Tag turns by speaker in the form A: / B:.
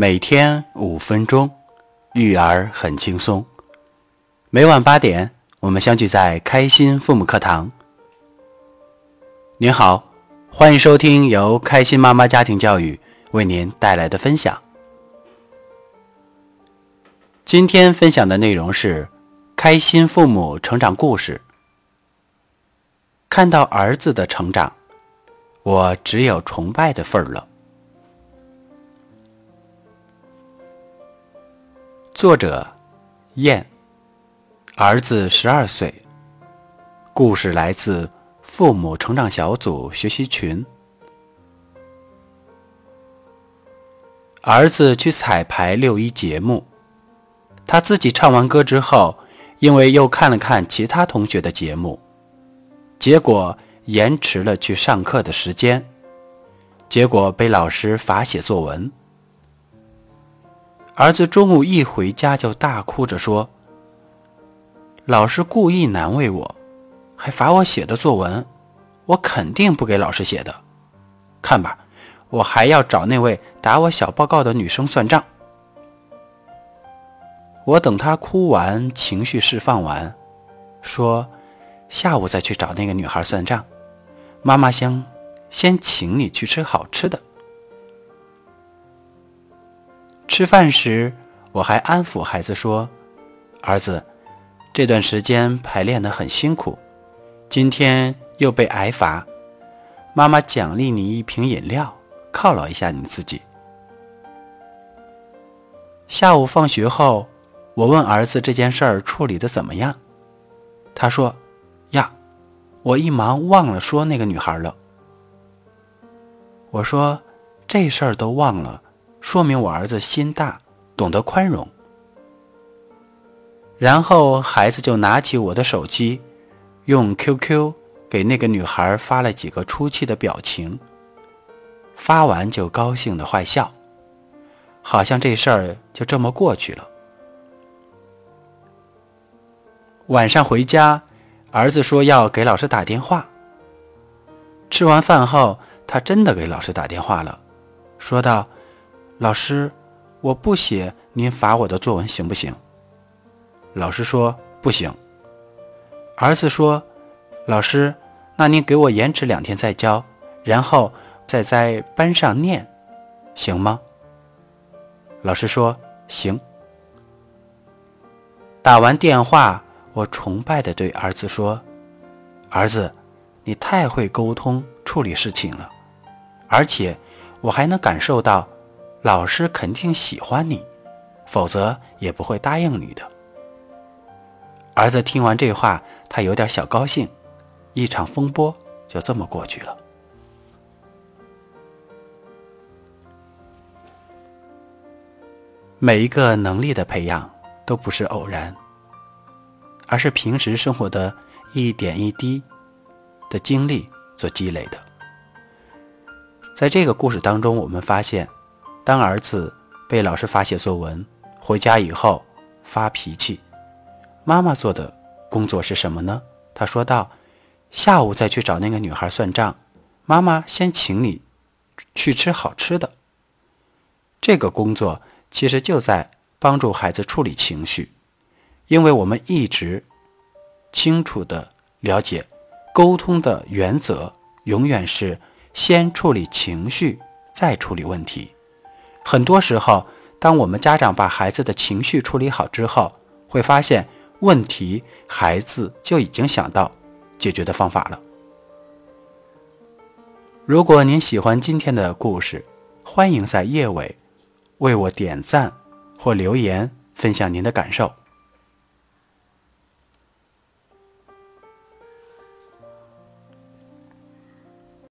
A: 每天五分钟，育儿很轻松。每晚八点，我们相聚在开心父母课堂。您好，欢迎收听由开心妈妈家庭教育为您带来的分享。今天分享的内容是开心父母成长故事。看到儿子的成长，我只有崇拜的份儿了。作者：燕，儿子十二岁。故事来自父母成长小组学习群。儿子去彩排六一节目，他自己唱完歌之后，因为又看了看其他同学的节目，结果延迟了去上课的时间，结果被老师罚写作文。儿子中午一回家就大哭着说：“老师故意难为我，还罚我写的作文，我肯定不给老师写的。看吧，我还要找那位打我小报告的女生算账。”我等他哭完，情绪释放完，说：“下午再去找那个女孩算账。妈妈先先请你去吃好吃的。”吃饭时，我还安抚孩子说：“儿子，这段时间排练得很辛苦，今天又被挨罚，妈妈奖励你一瓶饮料，犒劳一下你自己。”下午放学后，我问儿子这件事儿处理的怎么样，他说：“呀，我一忙忘了说那个女孩了。”我说：“这事儿都忘了。”说明我儿子心大，懂得宽容。然后孩子就拿起我的手机，用 QQ 给那个女孩发了几个出气的表情。发完就高兴的坏笑，好像这事儿就这么过去了。晚上回家，儿子说要给老师打电话。吃完饭后，他真的给老师打电话了，说道。老师，我不写您罚我的作文行不行？老师说不行。儿子说：“老师，那您给我延迟两天再交，然后再在班上念，行吗？”老师说：“行。”打完电话，我崇拜的对儿子说：“儿子，你太会沟通处理事情了，而且我还能感受到。”老师肯定喜欢你，否则也不会答应你的。儿子听完这话，他有点小高兴，一场风波就这么过去了。每一个能力的培养都不是偶然，而是平时生活的一点一滴的经历所积累的。在这个故事当中，我们发现。当儿子被老师罚写作文，回家以后发脾气，妈妈做的工作是什么呢？他说道：“下午再去找那个女孩算账，妈妈先请你去吃好吃的。”这个工作其实就在帮助孩子处理情绪，因为我们一直清楚的了解，沟通的原则永远是先处理情绪，再处理问题。很多时候，当我们家长把孩子的情绪处理好之后，会发现问题，孩子就已经想到解决的方法了。如果您喜欢今天的故事，欢迎在页尾为我点赞或留言，分享您的感受。